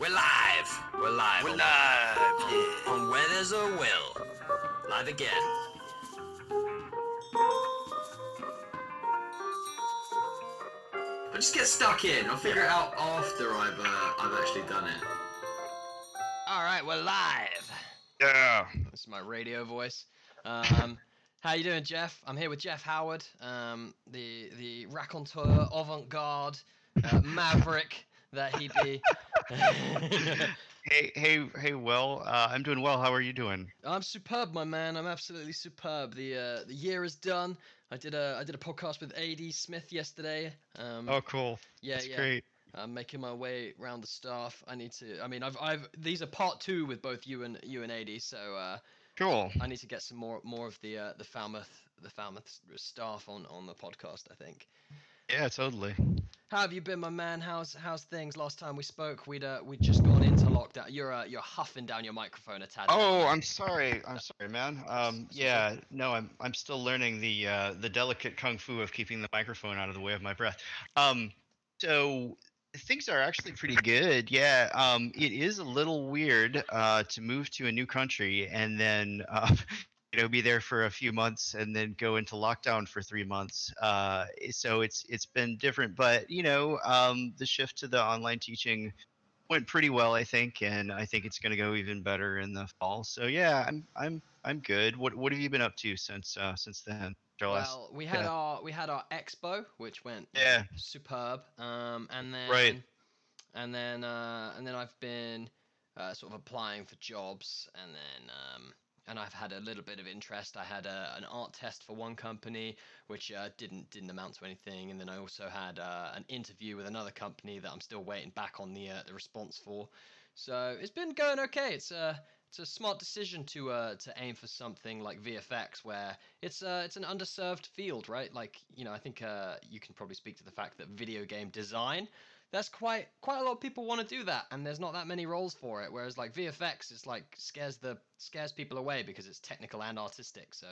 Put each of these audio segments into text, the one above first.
We're live. We're live. We're live. Yeah. On Where There's a Will. Live again. I'll just get stuck in. I'll figure it out after I've uh, I've actually done it. All right, we're live. Yeah. This is my radio voice. Um, how you doing, Jeff? I'm here with Jeff Howard, um, the the raconteur, avant-garde, uh, maverick that he be. Hey, hey, hey. Well, uh, I'm doing well. How are you doing? I'm superb, my man. I'm absolutely superb. The uh, the year is done. I did a I did a podcast with Ad Smith yesterday. Um, Oh, cool. yeah, That's yeah. great. I'm making my way around the staff. I need to. I mean, I've I've these are part two with both you and you and Ad. So uh, Cool. I need to get some more more of the uh, the Falmouth the Falmouth staff on on the podcast. I think. Yeah, totally. How have you been, my man? How's how's things? Last time we spoke, we'd uh, we'd just gone into lockdown. You're uh, you're huffing down your microphone a tad. Oh, I'm sorry. I'm sorry, man. Um, yeah, no, I'm I'm still learning the uh, the delicate kung fu of keeping the microphone out of the way of my breath. Um, so things are actually pretty good. Yeah. Um, it is a little weird uh, to move to a new country and then uh, you know be there for a few months and then go into lockdown for three months. Uh, so it's it's been different, but you know um, the shift to the online teaching went pretty well, I think, and I think it's going to go even better in the fall. So yeah, I'm I'm I'm good. What what have you been up to since uh, since then? Well, we had yeah. our we had our expo, which went Yeah. superb. Um, and then Right. and then uh, and then I've been uh, sort of applying for jobs, and then um, and I've had a little bit of interest. I had a, an art test for one company, which uh, didn't didn't amount to anything, and then I also had uh, an interview with another company that I'm still waiting back on the uh, the response for. So it's been going okay. It's a it's a smart decision to uh, to aim for something like VFX, where it's uh, it's an underserved field, right? Like you know, I think uh, you can probably speak to the fact that video game design, that's quite quite a lot of people want to do that, and there's not that many roles for it. Whereas like VFX, is like scares the scares people away because it's technical and artistic. So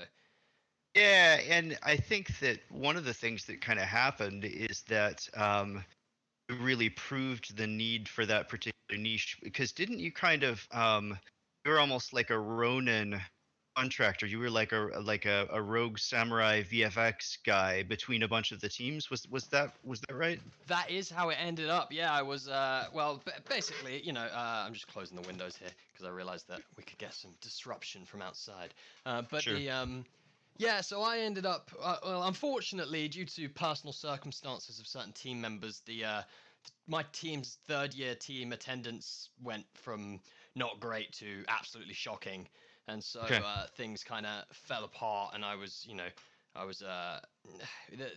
Yeah, and I think that one of the things that kind of happened is that um, really proved the need for that particular niche because didn't you kind of um, you're almost like a Ronin contractor. You were like a like a, a rogue samurai VFX guy between a bunch of the teams. Was was that was that right? that is how it ended up. Yeah, I was uh, well, b- basically, you know, uh, I'm just closing the windows here because I realized that we could get some disruption from outside. Uh, but Sure. the um, yeah, so I ended up uh, well, unfortunately, due to personal circumstances of certain team members, the uh, my team's third year team attendance went from not great to absolutely shocking, and so Okay. uh, things kind of fell apart, and I was, you know, I was uh, the,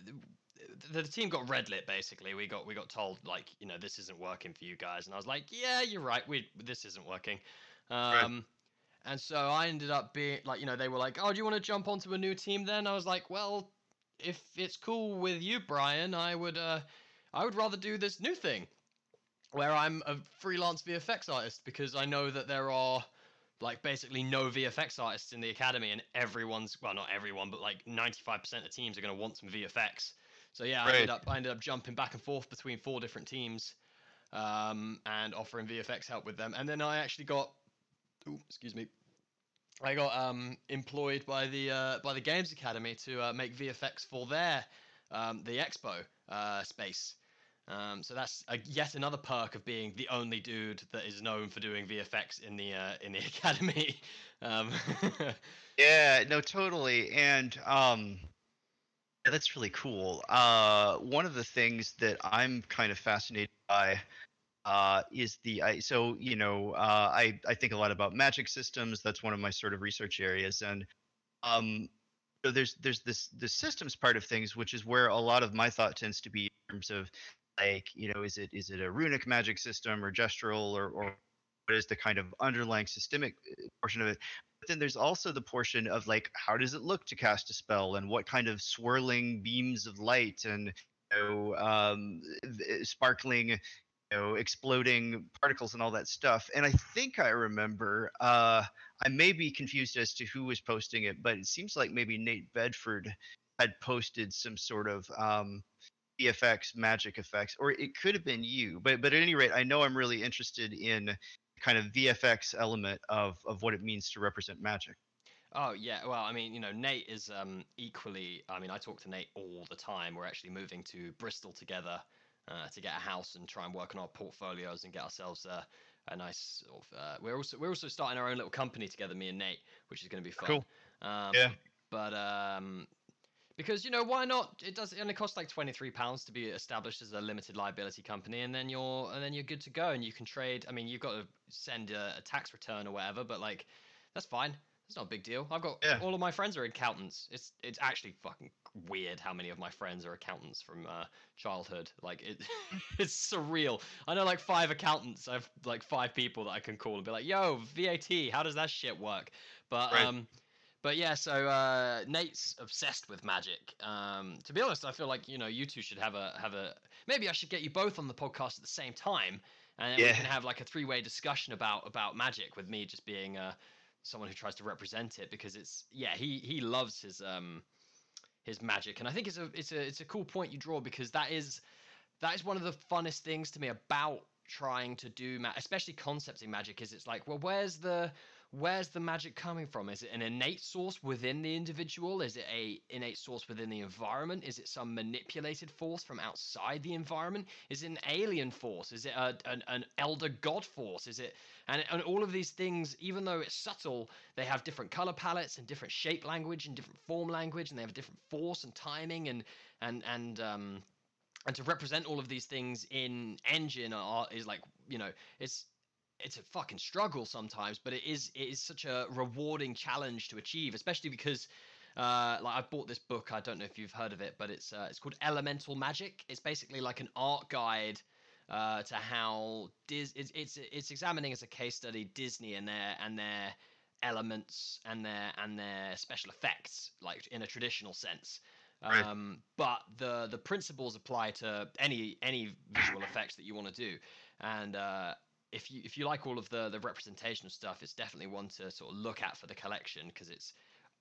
the, the team got red lit basically. We got we got told like, you know, this isn't working for you guys, and I was like, yeah, you're right, we this isn't working. Um, and so I ended up being like, you know, they were like, oh, do you want to jump onto a new team then? I was like, well, if it's cool with you, Brian, I would uh, I would rather do this new thing where I'm a freelance VFX artist because I know that there are like basically no VFX artists in the academy and everyone's well not everyone but like 95% of teams are going to want some VFX. So yeah, I ended up I ended up jumping back and forth between four different teams um, and offering VFX help with them. And then I actually got ooh, excuse me. I got um, employed by the uh, by the Games Academy to uh, make VFX for their um, the expo uh, space. Um, so that's a, yet another perk of being the only dude that is known for doing VFX in the uh, in the academy. Um, Yeah, no, totally. And um yeah, that's really cool. Uh one of the things that I'm kind of fascinated by uh is the I so, you know, uh I I think a lot about magic systems. That's one of my sort of research areas and um so there's there's this the systems part of things which is where a lot of my thought tends to be in terms of like, you know, is it is it a runic magic system or gestural or or what is the kind of underlying systemic uh, portion of it? but then there's also the portion of like how does it look to cast a spell and what kind of swirling beams of light and you know um, sparkling you know exploding particles and all that stuff and i think i remember uh, i may be confused as to who was posting it but it seems like maybe nate bedford had posted some sort of um, VFX magic effects, or it could have been you. But but at any rate, I know I'm really interested in kind of VFX element of of what it means to represent magic. Oh yeah, well, I mean, you know, Nate is um, equally. I mean, I talk to Nate all the time. We're actually moving to Bristol together uh, to get a house and try and work on our portfolios and get ourselves a, a nice. Sort of, uh, we're also we're also starting our own little company together, me and Nate, which is going to be fun. Cool. Um, Yeah. But um, because you know why not? It does. It only costs like twenty three pounds to be established as a limited liability company, and then you're and then you're good to go, and you can trade. I mean, you've got to send a, a tax return or whatever, but like that's fine. It's not a big deal. I've got Yeah. all of my friends are accountants. It's it's actually fucking weird how many of my friends are accountants from uh, childhood. Like it, it's surreal. I know like five accountants. I have like five people that I can call and be like, "Yo, VAT, how does that shit work?" But Right. um, but yeah. So uh, Nate's obsessed with magic. Um, to be honest, I feel like you know you two should have a have a. Maybe I should get you both on the podcast at the same time, and then we can have like a three way discussion about about magic with me just being uh someone who tries to represent it because it's yeah he he loves his um his magic and I think it's a it's a it's a cool point you draw because that is that is one of the funnest things to me about trying to do ma- especially concepting magic is it's like well where's the where's the magic coming from? Is it an innate source within the individual? Is it a innate source within the environment? Is it some manipulated force from outside the environment? Is it an alien force? Is it a, an, an elder god force? Is it and, and all of these things even though it's subtle they have different color palettes and different shape language and different form language and they have a different force and timing and and and um and to represent all of these things in engine are, is like you know it's it's a fucking struggle sometimes but it is it is such a rewarding challenge to achieve especially because uh, like I bought this book. I don't know if you've heard of it, but it's uh, it's called Elemental Magic. It's basically like an art guide uh, to how Dis- it's, it's it's examining as a case study Disney and their and their elements and their and their special effects, like in a traditional sense. Right. Um, but the the principles apply to any any visual effects that you want to do, and uh, if you if you like all of the the representational stuff, it's definitely one to sort of look at for the collection because it's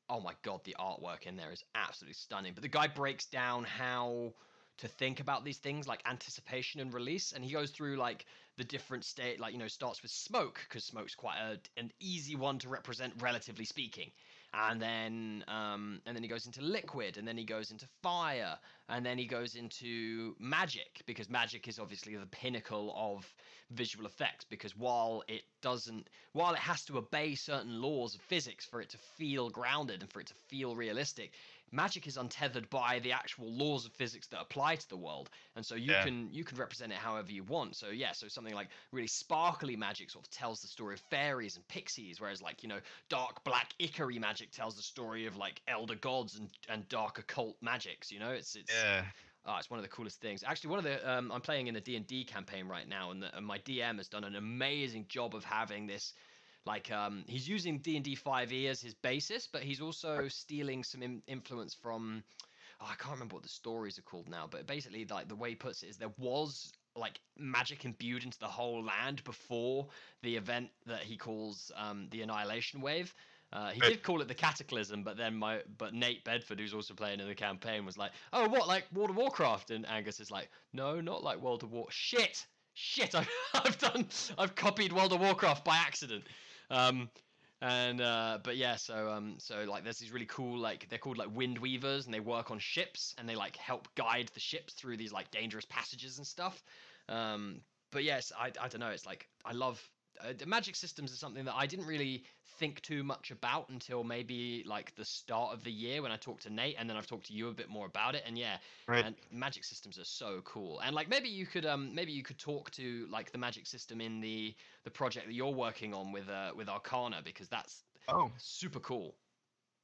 oh my god, the artwork in there is absolutely stunning. But the guy breaks down how to think about these things like anticipation and release, and he goes through like the different state, like you know, starts with smoke because smoke's quite a, an easy one to represent, relatively speaking. And then, um, and then he goes into liquid, and then he goes into fire, and then he goes into magic because magic is obviously the pinnacle of visual effects. Because while it doesn't, while it has to obey certain laws of physics for it to feel grounded and for it to feel realistic, magic is untethered by the actual laws of physics that apply to the world and so you Yeah. can you can represent it however you want so yeah so something like really sparkly magic sort of tells the story of fairies and pixies whereas like you know dark black ichor magic tells the story of like elder gods and and dark occult magics you know it's it's Yeah. Oh, it's one of the coolest things. Actually, one of the um, I'm playing in a D and D campaign right now, and, the, and my DM has done an amazing job of having this. Like, um, he's using D and D 5e as his basis, but he's also stealing some in- influence from. Oh, I can't remember what the stories are called now, but basically, like the way he puts it is there was like magic imbued into the whole land before the event that he calls um, the Annihilation Wave. Uh, he did call it the Cataclysm, but then my but Nate Bedford, who's also playing in the campaign, was like, "Oh, what like World of Warcraft?" And Angus is like, "No, not like World of War. Shit, shit! I've, I've done, I've copied World of Warcraft by accident." Um, and uh, but yeah, so um, so like there's these really cool like they're called like wind weavers, and they work on ships, and they like help guide the ships through these like dangerous passages and stuff. Um, but yes, I I don't know. It's like I love uh, the magic systems is something that I didn't really think too much about until maybe like the start of the year when I talked to Nate, and then I've talked to you a bit more about it. And yeah, Right. and magic systems are so cool. And like maybe you could um maybe you could talk to like the magic system in the the project that you're working on with uh with Arcana because that's Oh. super cool.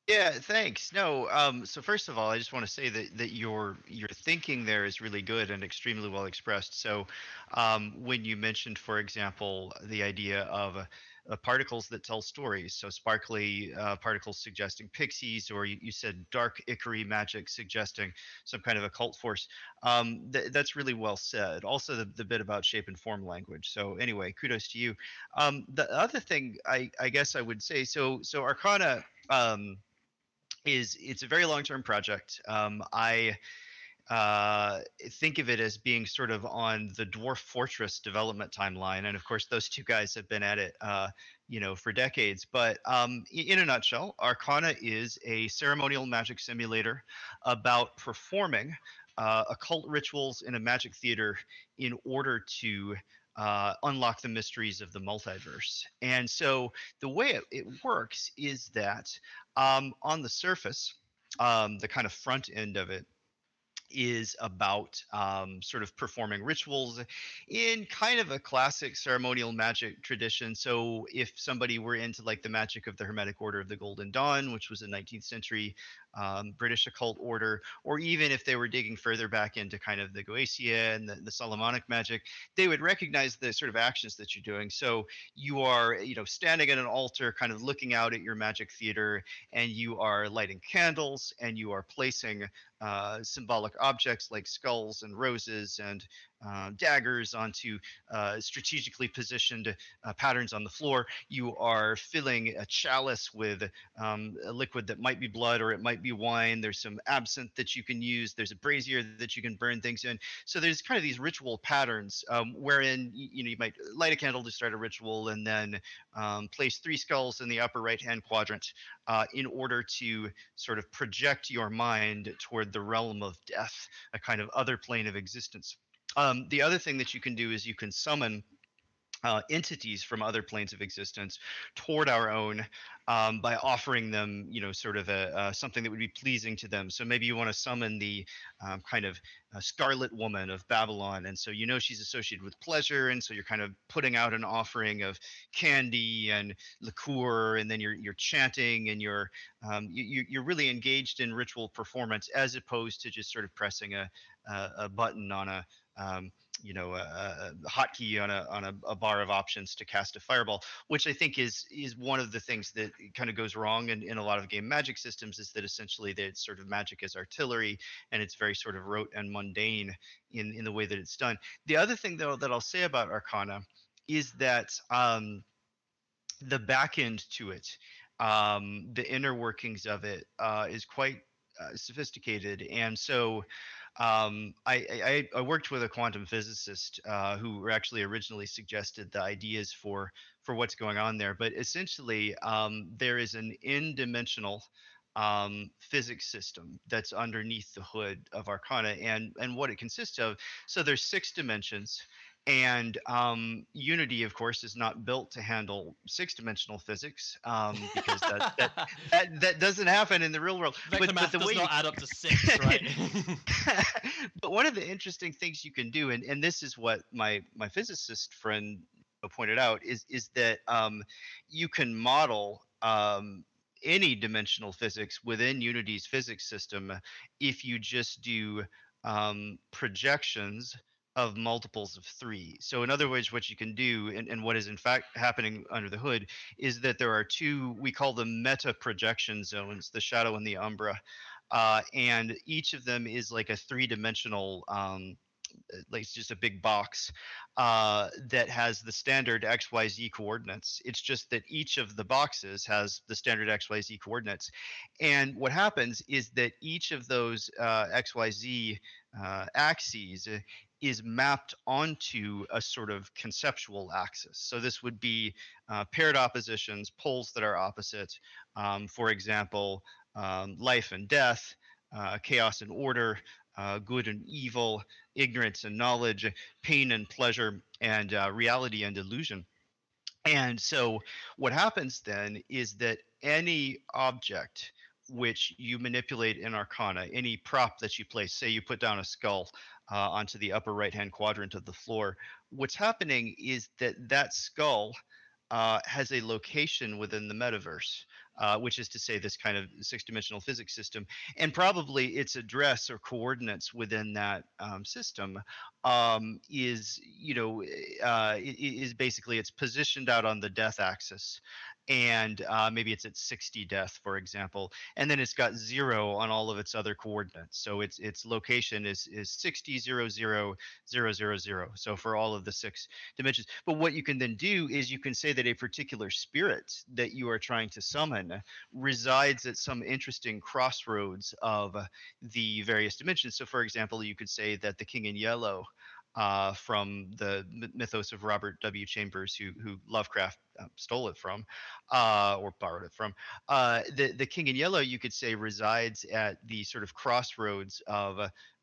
Yeah, thanks. No, um, so first of all, I just want to say that, that your your thinking there is really good and extremely well expressed. So, um, when you mentioned, for example, the idea of uh, uh, particles that tell stories, so sparkly uh, particles suggesting pixies, or you, you said dark ichor magic suggesting some kind of occult force, um, th- that's really well said. Also, the, the bit about shape and form language. So, anyway, kudos to you. Um, the other thing I, I guess I would say, so so Arcana. Is it's a very long term project. Um, I uh, think of it as being sort of on the Dwarf Fortress development timeline, and of course, those two guys have been at it, uh, you know, for decades. But um, in a nutshell, Arcana is a ceremonial magic simulator about performing uh, occult rituals in a magic theater in order to uh, unlock the mysteries of the multiverse. And so the way it, it works is that um, on the surface, um, the kind of front end of it is about um, sort of performing rituals in kind of a classic ceremonial magic tradition. So, if somebody were into like the magic of the Hermetic Order of the Golden Dawn, which was a 19th century um, British occult order, or even if they were digging further back into kind of the Goetia and the, the Solomonic magic, they would recognize the sort of actions that you're doing. So you are, you know, standing at an altar, kind of looking out at your magic theater, and you are lighting candles, and you are placing uh, symbolic objects like skulls and roses and uh, daggers onto uh, strategically positioned uh, patterns on the floor. You are filling a chalice with um, a liquid that might be blood or it might be wine. There's some absinthe that you can use. There's a brazier that you can burn things in. So there's kind of these ritual patterns um, wherein you know you might light a candle to start a ritual and then um, place three skulls in the upper right hand quadrant uh, in order to sort of project your mind toward the realm of death, a kind of other plane of existence. Um, the other thing that you can do is you can summon uh, entities from other planes of existence toward our own um, by offering them, you know, sort of a, uh, something that would be pleasing to them. So maybe you want to summon the um, kind of uh, Scarlet Woman of Babylon, and so you know she's associated with pleasure, and so you're kind of putting out an offering of candy and liqueur, and then you're you're chanting and you're um, you, you're really engaged in ritual performance as opposed to just sort of pressing a a, a button on a um, you know a, a, hotkey on a on a, a, bar of options to cast a fireball, which I think is is one of the things that kind of goes wrong in, in a lot of game magic systems is that essentially that sort of magic is artillery and it's very sort of rote and mundane in in the way that it's done. The other thing though that I'll say about Arcana is that um, the back end to it, um, the inner workings of it, uh, is quite uh, sophisticated, and so um, I, I, I, worked with a quantum physicist uh, who actually originally suggested the ideas for for what's going on there. But essentially, um, there is an n-dimensional um, physics system that's underneath the hood of Arcana, and and what it consists of. So there's six dimensions, and um, Unity, of course, is not built to handle six-dimensional physics um, because that, that, that, that doesn't happen in the real world. but, the math but the does way not you... add up to six, right? but one of the interesting things you can do, and, and this is what my my physicist friend pointed out, is is that um, you can model um, any dimensional physics within Unity's physics system if you just do um, projections of multiples of three. So, in other words, what you can do, and, and what is in fact happening under the hood, is that there are two, we call them meta projection zones, the shadow and the umbra. Uh, and each of them is like a three dimensional, um, like it's just a big box uh, that has the standard XYZ coordinates. It's just that each of the boxes has the standard XYZ coordinates. And what happens is that each of those uh, XYZ uh, axes is mapped onto a sort of conceptual axis. So this would be uh, paired oppositions, poles that are opposite. Um, for example, um, life and death, uh, chaos and order, uh, good and evil, ignorance and knowledge, pain and pleasure, and uh, reality and illusion. And so what happens then is that any object which you manipulate in Arcana, any prop that you place, say you put down a skull, uh, onto the upper right hand quadrant of the floor. What's happening is that that skull uh, has a location within the metaverse, uh, which is to say, this kind of six dimensional physics system, and probably its address or coordinates within that um, system um, is, you know, uh, is basically it's positioned out on the death axis and uh, maybe it's at 60 death, for example, and then it's got zero on all of its other coordinates. So its its location is is 60 0 0 0 0 0. So for all of the six dimensions. But what you can then do is you can say that a particular spirit that you are trying to summon resides at some interesting crossroads of the various dimensions. So, for example, you could say that the King in Yellow uh, from the mythos of Robert W. Chambers, who who Lovecraft uh, stole it from, uh, or borrowed it from. Uh, the the King in Yellow, you could say, resides at the sort of crossroads of.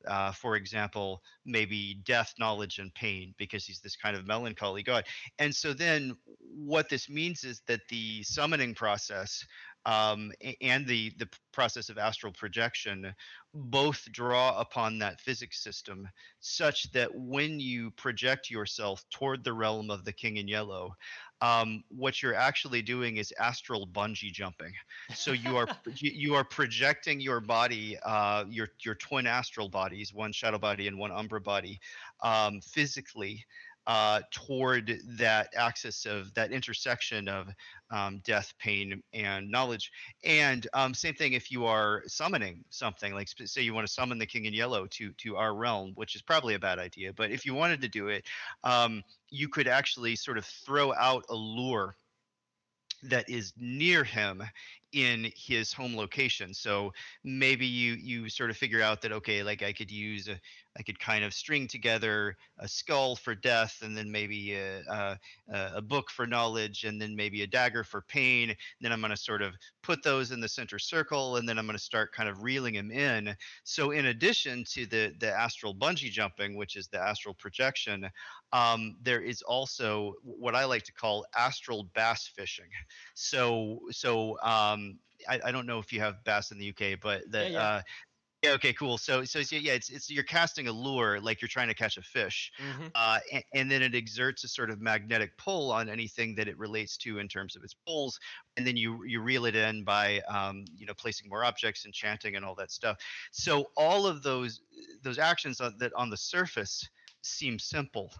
Uh, for example, maybe death, knowledge, and pain, because he's this kind of melancholy god. And so then, what this means is that the summoning process um, and the the process of astral projection both draw upon that physics system such that when you project yourself toward the realm of the king in yellow um, what you're actually doing is astral bungee jumping. So you are you are projecting your body uh, your your twin astral bodies one shadow body and one umbra body um, physically uh, toward that axis of that intersection of um, death, pain, and knowledge. And um, same thing if you are summoning something, like say you want to summon the King in Yellow to to our realm, which is probably a bad idea. But if you wanted to do it, um, you could actually sort of throw out a lure that is near him in his home location so maybe you you sort of figure out that okay like i could use a, I could kind of string together a skull for death, and then maybe a, a, a book for knowledge, and then maybe a dagger for pain. And then I'm going to sort of put those in the center circle, and then I'm going to start kind of reeling them in. So, in addition to the the astral bungee jumping, which is the astral projection, um, there is also what I like to call astral bass fishing. So, so um, I, I, don't know if you have bass in the UK, but the yeah, yeah. Uh, yeah. Okay. Cool. So, so yeah, it's it's you're casting a lure like you're trying to catch a fish, mm-hmm. uh, and, and, then it exerts a sort of magnetic pull on anything that it relates to in terms of its poles, and then you you reel it in by um, you know placing more objects, enchanting, and all that stuff. So all of those those actions that on the surface seem simple,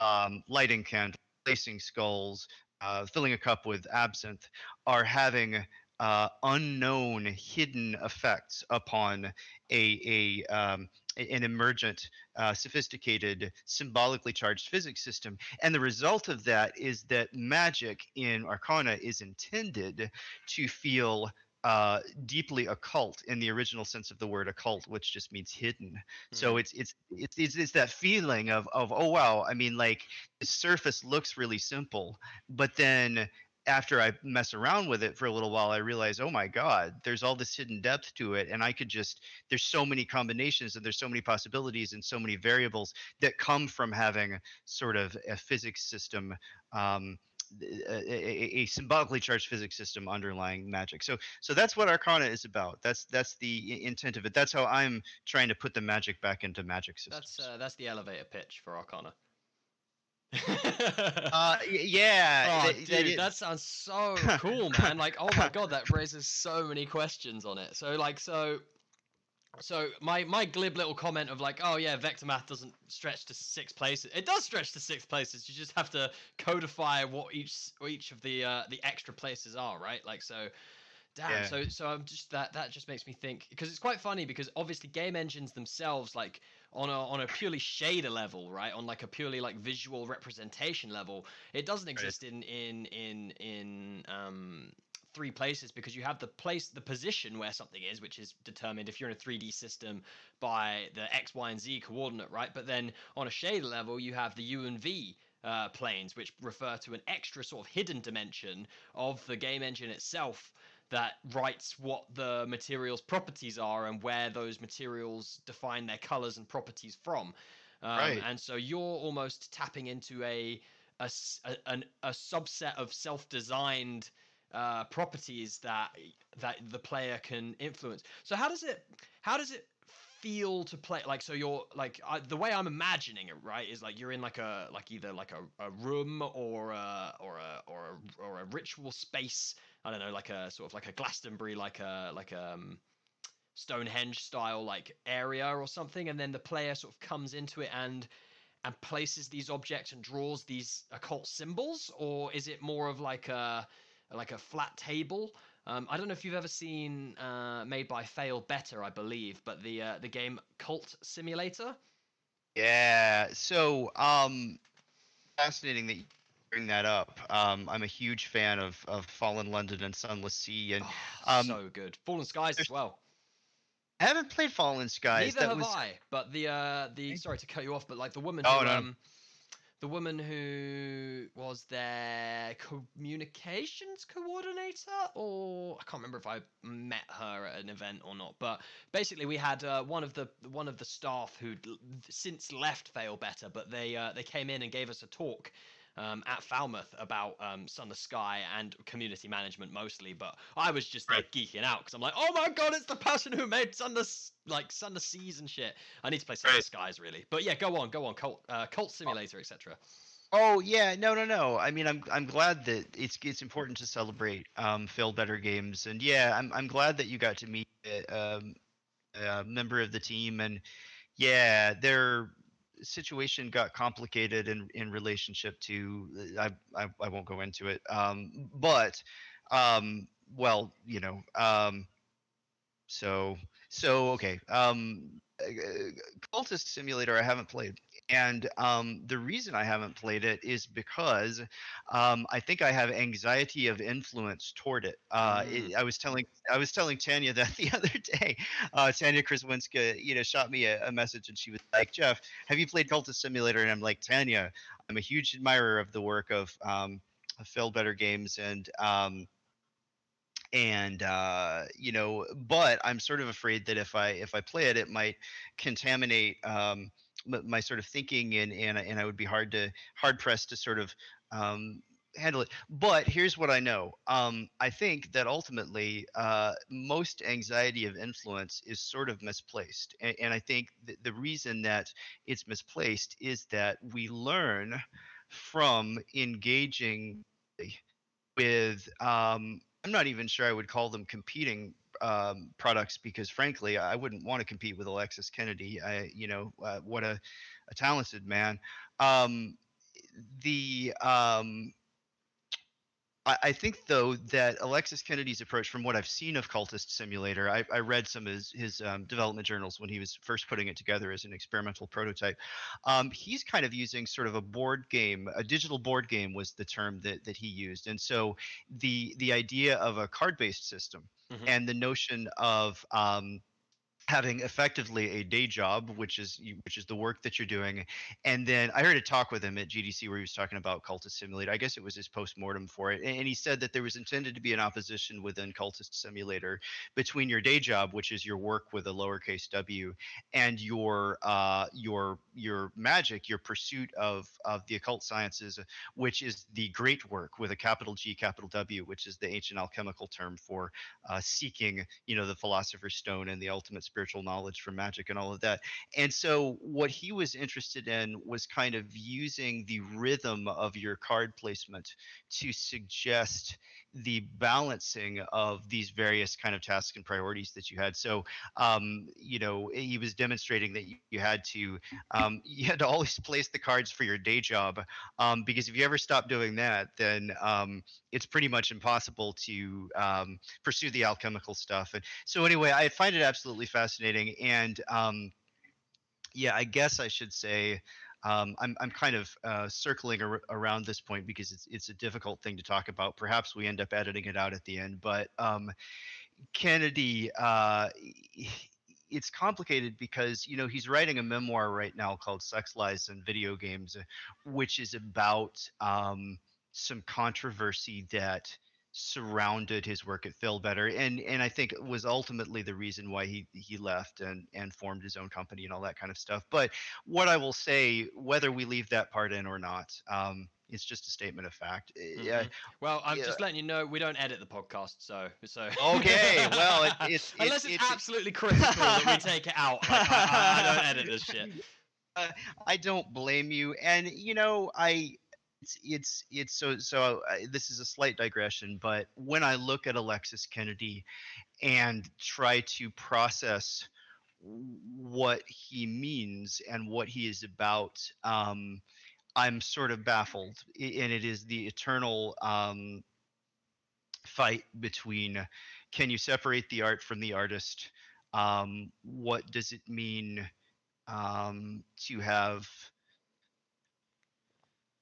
um, lighting candles, placing skulls, uh, filling a cup with absinthe, are having uh, unknown hidden effects upon a, a um, an emergent, uh, sophisticated, symbolically charged physics system. And the result of that is that magic in Arcana is intended to feel uh, deeply occult in the original sense of the word occult, which just means hidden. Mm-hmm. So it's, it's it's it's it's that feeling of of oh wow, I mean like the surface looks really simple, but then after I mess around with it for a little while, I realize, oh my God, there's all this hidden depth to it. And I could just, there's so many combinations and there's so many possibilities and so many variables that come from having sort of a physics system. Um, a, a, a, symbolically charged physics system underlying magic. So, so that's what Arcana is about. That's that's the intent of it. That's how I'm trying to put the magic back into magic systems. That's uh, that's the elevator pitch for Arcana. uh, yeah. Oh, dude, that sounds so cool, man. Like, oh my god, that raises so many questions on it. So, like, so, so my my glib little comment of like, oh yeah, vector math doesn't stretch to six places. It does stretch to six places. You just have to codify what each each of the uh, the extra places are, right? Like, so. Damn. Yeah. So so I'm just that that just makes me think because it's quite funny because obviously game engines themselves like on a on a purely shader level, right? On like a purely like visual representation level, it doesn't exist right. in in in in um three places because you have the place the position where something is which is determined if you're in a 3d system by the x y and z coordinate right but then on a shader level you have the u and v uh, planes which refer to an extra sort of hidden dimension of the game engine itself that writes what the material's properties are and where those materials define their colors and properties from. Um, right. And so you're almost tapping into a a, a, a subset of self-designed uh, properties that that the player can influence. So how does it how does it feel to play like so you're like I, the way i'm imagining it right is like you're in like a like either like a, a room or a or a or a or a ritual space i don't know like a sort of like a glastonbury like a like a um, stonehenge style like area or something and then the player sort of comes into it and and places these objects and draws these occult symbols or is it more of like a like a flat table um, I don't know if you've ever seen uh, made by Failbetter, I believe, but the uh, the game Cult Simulator. Yeah. So um, fascinating that bring that up. Um, I'm a huge fan of of Fallen London and Sunless Sea, and Oh, um, so good. Fallen Skies as well. I haven't played Fallen Skies. Neither that have was I. But the uh the sorry to cut you off, but like the woman Oh, who no. um the woman who was their communications coordinator or I can't remember if I met her at an event or not but basically we had uh, one of the one of the staff who'd since left Failbetter but they uh, they came in and gave us a talk um, at Falmouth about um, Sunless Sky and community management mostly, but I was just like geeking out because I'm like, oh my god, it's the person who made Sun the S- like Sunless Seas and shit. I need to play Sunless Skies really, but yeah, go on, go on, Cult, uh, Cult Simulator, etc. Oh yeah, no, no, no. I mean, I'm I'm glad that it's it's important to celebrate um, Failbetter games, and yeah, I'm I'm glad that you got to meet uh, um, a member of the team, and yeah, their situation got complicated in in relationship to I I, I won't go into it, um, but um, well, you know, um, so so okay, um, uh, Cultist Simulator I haven't played. And um, the reason I haven't played it is because um, I think I have anxiety of influence toward it. Uh, it- I was telling I was telling Tanya that the other day. Uh, Tanya Krzywinska, you know, shot me a, a message and she was like, "Jeff, have you played Cultist Simulator?" And I'm like, "Tanya, I'm a huge admirer of the work of um, of Failbetter Games and." Um, and uh, you know, but I'm sort of afraid that if I if I play it, it might contaminate um, my sort of thinking, and and and I would be hard to hard pressed to sort of um, handle it. But here's what I know. Um, I think that ultimately, uh, most anxiety of influence is sort of misplaced, and, and I think th- the reason that it's misplaced is that we learn from engaging with um, I'm not even sure I would call them competing um, products because frankly I wouldn't want to compete with Alexis Kennedy. I you know uh, what a, a talented man. Um, the um, I, think though that Alexis Kennedy's approach, from what I've seen of Cultist Simulator, I, I read some of his, his um, development journals when he was first putting it together as an experimental prototype. Um, he's kind of using sort of a board game, a digital board game was the term that, that he used, and so the the idea of a card-based system Mhm. and the notion of um, having effectively a day job which is which is the work that you're doing. And then i heard a talk with him at gdc where he was talking about cultist simulator i guess it was his post-mortem for it. And he said that there was intended to be an opposition within cultist simulator between your day job which is your work with a lowercase w and your uh your your magic your pursuit of of the occult sciences which is the great work with a capital g capital w which is the ancient alchemical term for uh, seeking you know the philosopher's stone and the ultimate spiritual knowledge from magic and all of that. And so what he was interested in was kind of using the rhythm of your card placement to suggest the balancing of these various kind of tasks and priorities that you had so um, you know he was demonstrating that you, you had to um, you had to always place the cards for your day job um, because if you ever stop doing that then um, it's pretty much impossible to um, pursue the alchemical stuff. And so anyway, I find it absolutely fascinating. And um, yeah, I guess I should say um, I'm I'm kind of uh, circling ar- around this point because it's it's a difficult thing to talk about. Perhaps we end up editing it out at the end, but um, Kennedy. Uh, it's complicated because you know he's writing a memoir right now called sex lies and video games uh, which is about um, some controversy that surrounded his work at Failbetter, and and I think was ultimately the reason why he he left and and formed his own company and all that kind of stuff. But what I will say, whether we leave that part in or not, um, it's just a statement of fact. Uh, Yeah. Mhm. Well, I'm yeah. just letting you know we don't edit the podcast, so so. Okay, well, it- it's- unless it's- it's, it's- absolutely critical that we take it out. Like, I, I, I don't edit this shit. Uh, I don't blame you, and you know I. It's it's it's so so. Uh, this is a slight digression, but when I look at Alexis Kennedy and try to process what he means and what he is about, um, I'm sort of baffled, and it is the eternal um, fight between can you separate the art from the artist? Um, what does it mean um, to have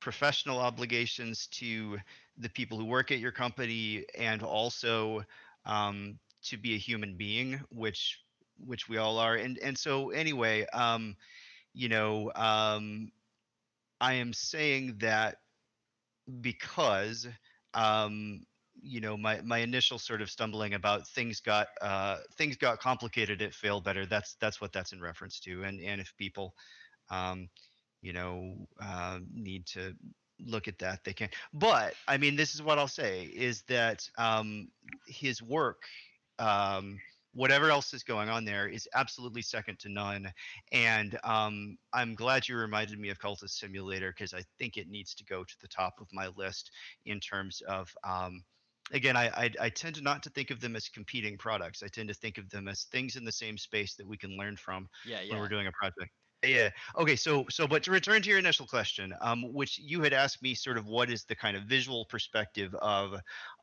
professional obligations to the people who work at your company and also um, to be a human being which which we all are. And and so anyway um you know um i am saying that because um you know my my initial sort of stumbling about things got uh things got complicated at Failbetter. That's that's what that's in reference to. And and if people um you know uh, need to look at that they can but i mean this is what i'll say is that um his work um whatever else is going on there is absolutely second to none and um i'm glad you reminded me of cultist simulator because i think it needs to go to the top of my list in terms of um again I, I i tend to not to think of them as competing products i tend to think of them as things in the same space that we can learn from Yeah, when we're doing a project. Yeah. Okay. So, so, but to return to your initial question, um, which you had asked me, sort of, what is the kind of visual perspective of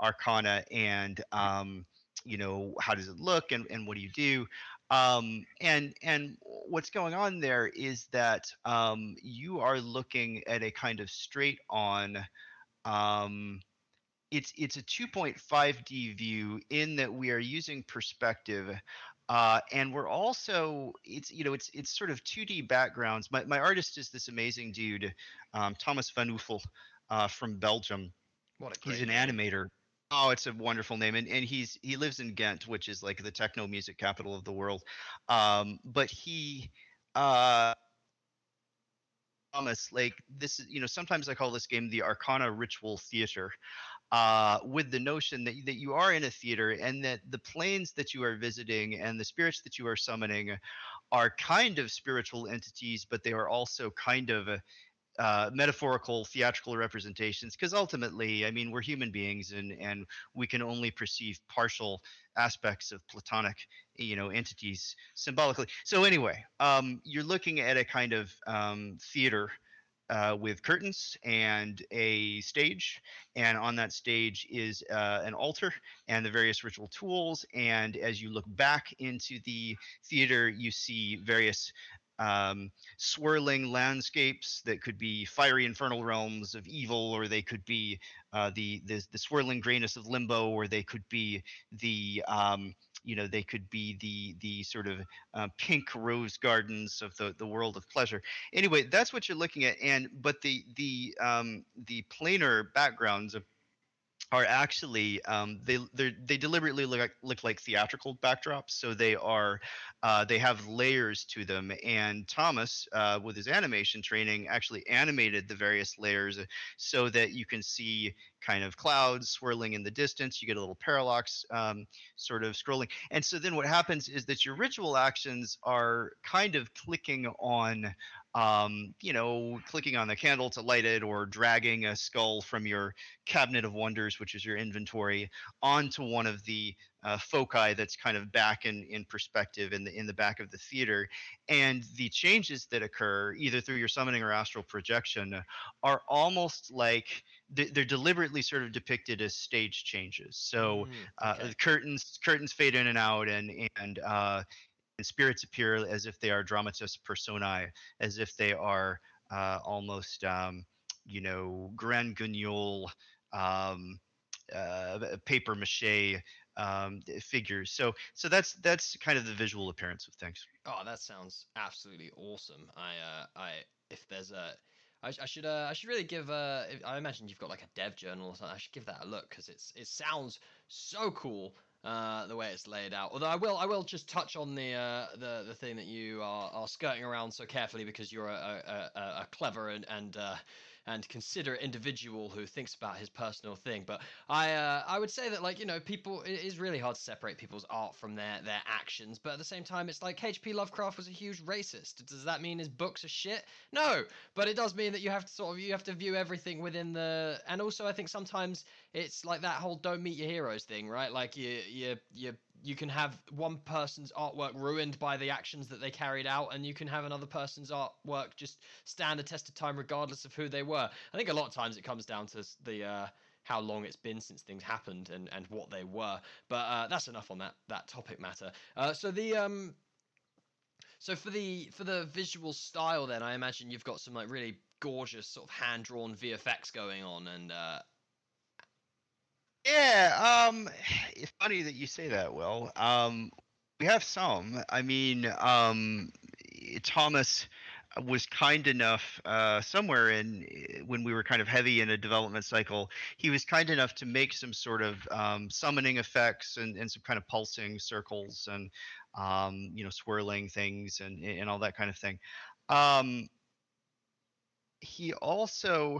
Arcana, and um, you know, how does it look, and and what do you do? Um, and and what's going on there is that um, you are looking at a kind of straight on. Um, it's it's a 2.5D view in that we are using perspective uh, and we're also it's you know it's it's sort of 2D backgrounds. My my artist is this amazing dude, um, Thomas Van Oefel, uh, from Belgium. What a great He's an animator. Oh, it's a wonderful name, and and he's he lives in Ghent, which is like the techno music capital of the world. Um, but he uh Thomas, like this is, you know, sometimes I call this game the Arcana Ritual Theater, uh, with the notion that that you are in a theater and that the planes that you are visiting and the spirits that you are summoning are kind of spiritual entities, but they are also kind of uh, metaphorical theatrical representations. Because ultimately, I mean, we're human beings and and we can only perceive partial aspects of platonic you know entities symbolically so anyway um, you're looking at a kind of um, theater uh, with curtains and a stage and on that stage is uh, an altar and the various ritual tools and as you look back into the theater you see various um, swirling landscapes that could be fiery infernal realms of evil or they could be uh, the, the the swirling grayness of limbo or they could be the um, you know they could be the the sort of uh, pink rose gardens of the the world of pleasure. Anyway that's what you're looking at and but the the um the planar backgrounds of are actually um, they they deliberately look like, look like theatrical backdrops so they are uh, they have layers to them and thomas uh, with his animation training actually animated the various layers so that you can see kind of clouds swirling in the distance you get a little parallax um, sort of scrolling and so then what happens is that your ritual actions are kind of clicking on um, you know clicking on the candle to light it or dragging a skull from your cabinet of wonders which is your inventory onto one of the uh, foci that's kind of back in in perspective in the in the back of the theater and the changes that occur either through your summoning or astral projection are almost like they- they're deliberately sort of depicted as stage changes so Mm, uh, okay. the curtains curtains fade in and out and and uh and spirits appear as if they are dramatis personae as if they are uh almost um you know grand guignol um uh paper mache um figures so so that's that's kind of the visual appearance of things Oh, that sounds absolutely awesome. I, uh, I, if there's a, I, I should, uh, I should really give. Uh, I imagine you've got like a dev journal or something. I should give that a look because it's, it sounds so cool. Uh, the way it's laid out. Although I will, I will just touch on the, uh, the, the thing that you are, are skirting around so carefully because you're a, a, a, a clever and, and, uh, and considerate individual who thinks about his personal thing. But I uh, I would say that like you know people it is really hard to separate people's art from their their actions. But at the same time, it's like H.P. Lovecraft was a huge racist. Does that mean his books are shit? No, but it does mean that you have to sort of you have to view everything within the. And also, I think sometimes it's like that whole "don't meet your heroes" thing, right? Like you you you you can have one person's artwork ruined by the actions that they carried out, and you can have another person's artwork just stand a test of time regardless of who they were. I think a lot of times it comes down to the uh, how long it's been since things happened and, and what they were. But uh, that's enough on that that topic matter. Uh, so the um, so for the for the visual style, then I imagine you've got some like really gorgeous sort of hand drawn VFX going on, and uh, Yeah, um, it's funny that you say that, Will. Um, we have some. I mean, um, eh, Thomas was kind enough uh, somewhere in eh, when we were kind of heavy in a development cycle. He was kind enough to make some sort of um, summoning effects and, and some kind of pulsing circles and um, you know swirling things and and all that kind of thing. Um, he also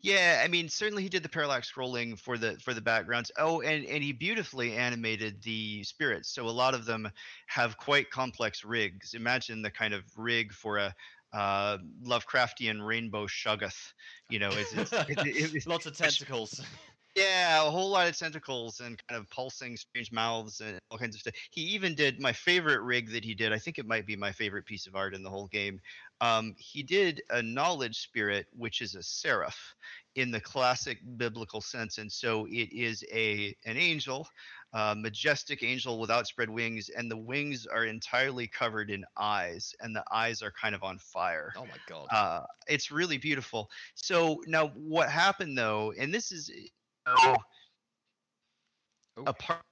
yeah, I mean, certainly he did the parallax scrolling for the for the backgrounds. Oh, and and he beautifully animated the spirits. So a lot of them have quite complex rigs. Imagine the kind of rig for a uh, Lovecraftian rainbow shoggoth. You know, it's, it's, it, it, it, lots of tentacles. yeah, a whole lot of tentacles and kind of pulsing strange mouths and all kinds of stuff. He even did my favorite rig that he did. I think it might be my favorite piece of art in the whole game. Um, he did a knowledge spirit, which is a seraph in the classic biblical sense, and so it is a an angel, a majestic angel with outspread wings, and the wings are entirely covered in eyes, and the eyes are kind of on fire. oh my god. Uh, it's really beautiful. So now, what happened though, and this is oh, a part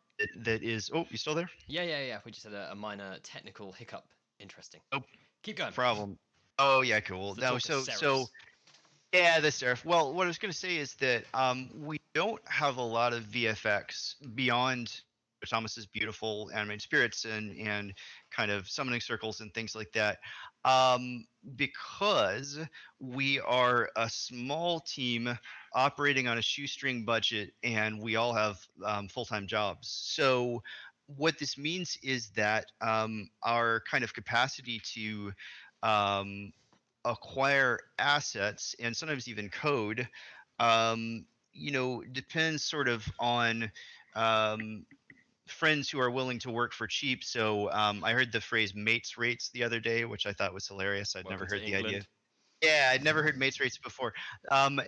that, is. Oh, you still there? yeah, yeah, yeah. We just had a, a minor technical hiccup. Interesting. Oh, Keep going. Problem. Oh yeah, cool. Let's No, so so yeah, the seraph. Well, what I was going to say is that um, we don't have a lot of VFX beyond Thomas's beautiful animated spirits and and kind of summoning circles and things like that. Um, because we are a small team operating on a shoestring budget and we all have um, full-time jobs. So what this means is that um, our kind of capacity to um, acquire assets and sometimes even code, um, you know, depends sort of on um, friends who are willing to work for cheap. So um, I heard the phrase mates rates the other day, which I thought was hilarious. I'd never heard the idea. Yeah, I'd never heard mates rates before. Um,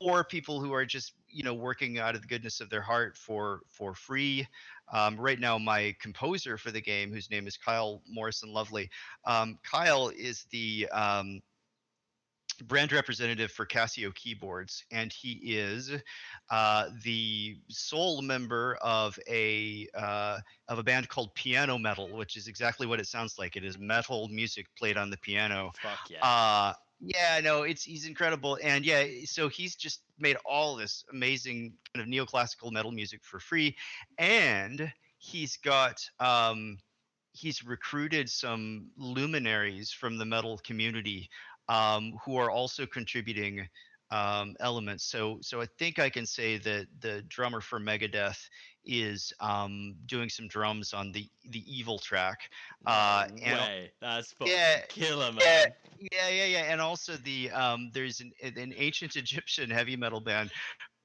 or people who are just you know working out of the goodness of their heart for for free. Um, right now, my composer for the game, whose name is Kyle Morrison Lovely, um, Kyle is the um, brand representative for Casio keyboards, and he is uh, the sole member of a uh, of a band called Piano Metal, which is exactly what it sounds like. It is metal music played on the piano. Fuck yeah. Uh yeah, no, it's he's incredible, and yeah, so he's just made all this amazing kind of neoclassical metal music for free, and he's got um, he's recruited some luminaries from the metal community um, who are also contributing um, elements. So, so I think I can say that the drummer for Megadeth is um, doing some drums on the the evil track. uh, no and- way. That's Yeah, killer, man. yeah, yeah, yeah, yeah, and also the um, there's an an ancient Egyptian heavy metal band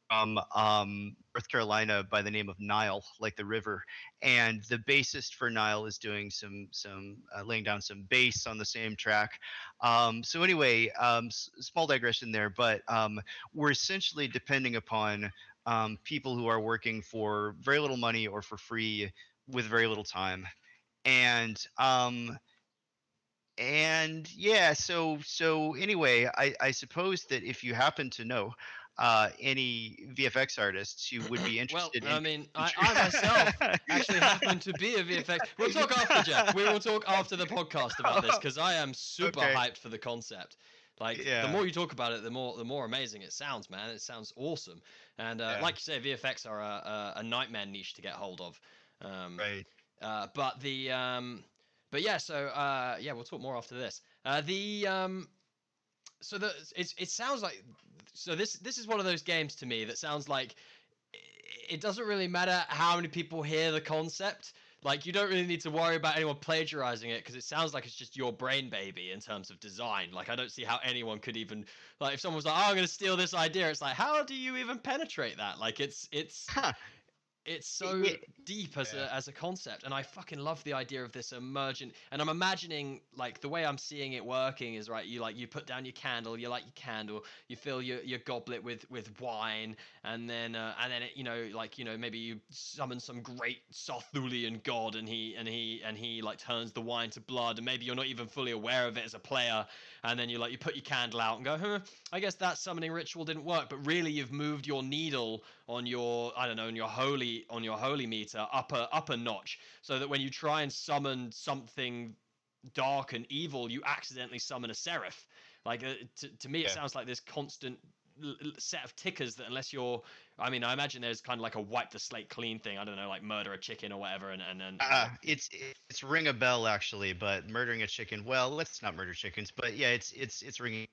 from um, North Carolina by the name of Nile, like the river, and the bassist for Nile is doing some some uh, laying down some bass on the same track. Um, so anyway, um, s- small digression there, but um, we're essentially depending upon um, people who are working for very little money or for free with very little time, and um, and yeah so so anyway i i suppose that if you happen to know uh any vfx artists who would be interested. well, interested I mean, I, I myself actually happen to be a VFX. We'll talk after, Jeff. We will talk after the podcast about this because I am super Okay. hyped for the concept. Like yeah. the more you talk about it, the more the more amazing it sounds, man. It sounds awesome. And uh, Yeah. like you say, VFX are a, a, a nightmare niche to get hold of. Um, right uh, but the um, but yeah, so uh, yeah, we'll talk more after this. Uh, the um, so the it's it sounds like so this this is one of those games to me that sounds like it doesn't really matter how many people hear the concept. Like you don't really need to worry about anyone plagiarizing it because it sounds like it's just your brain baby in terms of design. Like I don't see how anyone could even like if someone was like, "Oh, I'm going to steal this idea," it's like, how do you even penetrate that? Like it's it's Huh. It's so deep as Yeah. a as a concept, and I fucking love the idea of this emergent. And I'm imagining like the way I'm seeing it working is right. You like you put down your candle, you light your candle, you fill your, your goblet with with wine, and then uh, and then it, you know like you know maybe you summon some great Sarthulian god, and he and he and he like turns the wine to blood, and maybe you're not even fully aware of it as a player, and then you like you put your candle out and go, huh, I guess that summoning ritual didn't work, but really you've moved your needle on your I don't know on your holy on your holy meter up a up a notch, so that when you try and summon something dark and evil, you accidentally summon a seraph. Like uh, to to me, it Yeah. sounds like this constant set of tickers that unless you're I mean, I imagine there's kind of like a wipe the slate clean thing. I don't know, like murder a chicken or whatever, and and, and Uh, it's it's ring a bell actually, but murdering a chicken. Well, let's not murder chickens, but yeah, it's it's it's ringing.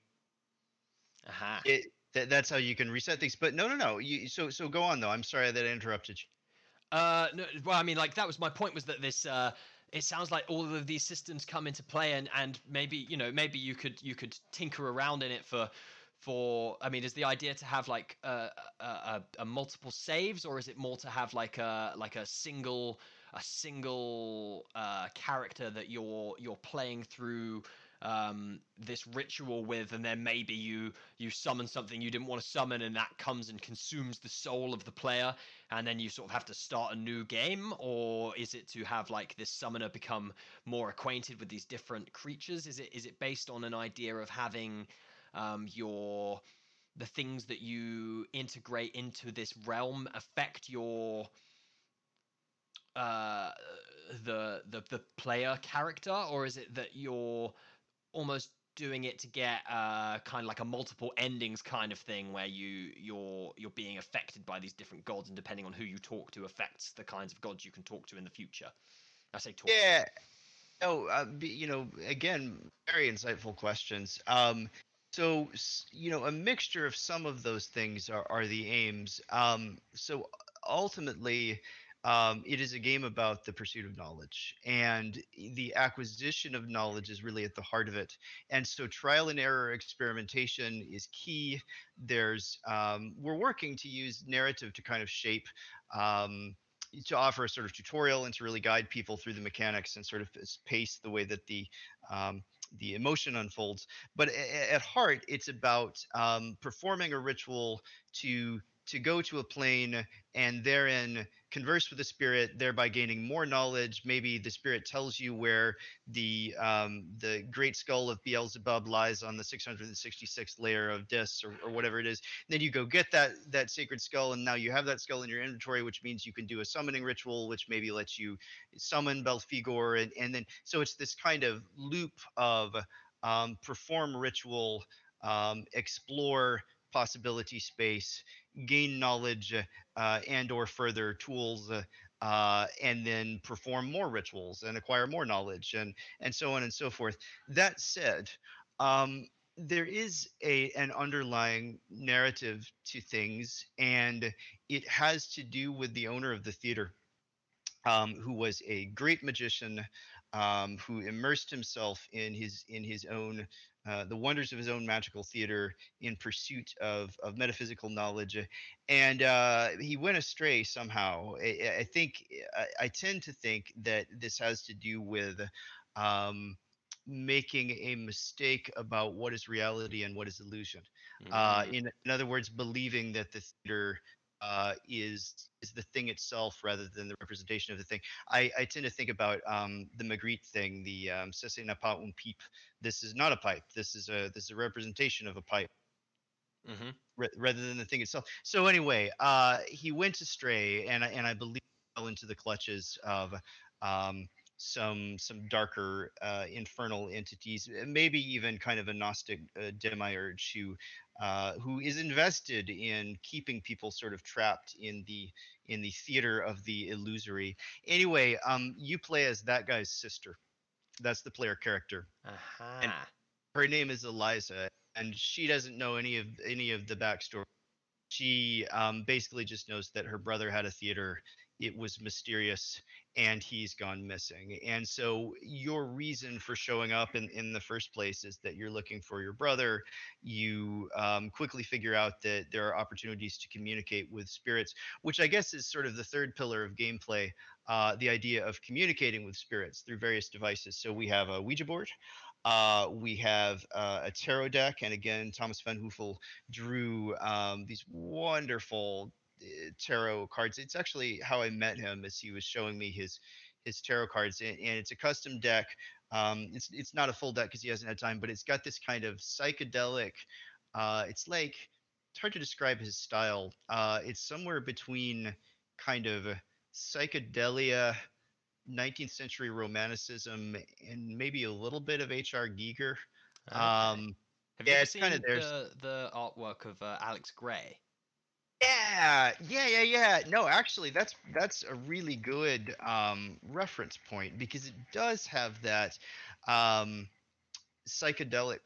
aha. It that, that's how you can reset things. But no, no, no. You so so go on though. I'm sorry that I interrupted you. Uh, no, well, I mean, like that was my point. Was that this? Uh, it sounds like all of these systems come into play, and and maybe you know maybe you could you could tinker around in it for for. I mean, is the idea to have like a a, a, a multiple saves, or is it more to have like a like a single a single uh, character that you're you're playing through um, this ritual with, and then maybe you you summon something you didn't want to summon, and that comes and consumes the soul of the player, and then you sort of have to start a new game, or is it to have like this summoner become more acquainted with these different creatures? Is it is it based on an idea of having um, your the things that you integrate into this realm affect your uh the the the player character or is it that you're almost doing it to get uh kind of like a multiple endings kind of thing where you you're you're being affected by these different gods and depending on who you talk to affects the kinds of gods you can talk to in the future i say talk Yeah. Oh, uh, you know, again, very insightful questions. Um, so, you know, a mixture of some of those things are, are the aims. Um, so ultimately, um, it is a game about the pursuit of knowledge, and the acquisition of knowledge is really at the heart of it. And so, trial and error experimentation is key. There's, um, we're working to use narrative to kind of shape. Um, to offer a sort of tutorial and to really guide people through the mechanics and sort of pace the way that the um, the emotion unfolds. But at heart, it's about um, performing a ritual to to go to a plane and therein converse with the spirit, thereby gaining more knowledge. Maybe the spirit tells you where the um, the great skull of Beelzebub lies on the 666th layer of discs or, or whatever it is then you go get that that sacred skull and now you have that skull in your inventory which means you can do a summoning ritual which maybe lets you summon Belphegor and, and then so it's this kind of loop of um, perform ritual um, explore possibility space gain knowledge uh, and or further tools uh, uh, and then perform more rituals and acquire more knowledge and and so on and so forth. That said um, there is a an underlying narrative to things and it has to do with the owner of the theater um, who was a great magician um, who immersed himself in his in his own uh, the wonders of his own magical theater in pursuit of, of metaphysical knowledge and uh, he went astray somehow i, I think I, I tend to think that this has to do with um, making a mistake about what is reality and what is illusion uh, Mhm. in, in other words, believing that the theater uh, is is the thing itself rather than the representation of the thing. I, I tend to think about um, the Magritte thing, the um, "Ceci n'est pas un pipe." This is not a pipe. This is a this is a representation of a pipe Mhm. ra- rather than the thing itself. So anyway, uh, he went astray, and I, and I believe fell into the clutches of um, some some darker uh, infernal entities, maybe even kind of a Gnostic uh, demiurge who uh, who is invested in keeping people sort of trapped in the in the theater of the illusory. Anyway, um, you play as that guy's sister. That's the player character Aha. her name is Eliza, and she doesn't know any of any of the backstory. She um, basically just knows that her brother had a theater it was mysterious and he's gone missing. And so your reason for showing up in, in the first place is that you're looking for your brother. You um, quickly figure out that there are opportunities to communicate with spirits, which I guess is sort of the third pillar of gameplay. Uh, the idea of communicating with spirits through various devices. So we have a Ouija board, uh, we have uh, a tarot deck, and again, Thomas Van Hoofel drew um, these wonderful tarot cards. It's actually how I met him, as he was showing me his his tarot cards, and, and it's a custom deck. Um, it's it's not a full deck because he hasn't had time, but it's got this kind of psychedelic. Uh, it's like it's hard to describe his style. Uh, it's somewhere between kind of psychedelia 19th century romanticism and maybe a little bit of H.R. Giger. Okay. Um, Have yeah, you ever seen kinda- the, the artwork of uh, Alex Grey? Yeah, yeah, yeah, yeah. No, actually, that's that's a really good um, reference point because it does have that um, psychedelic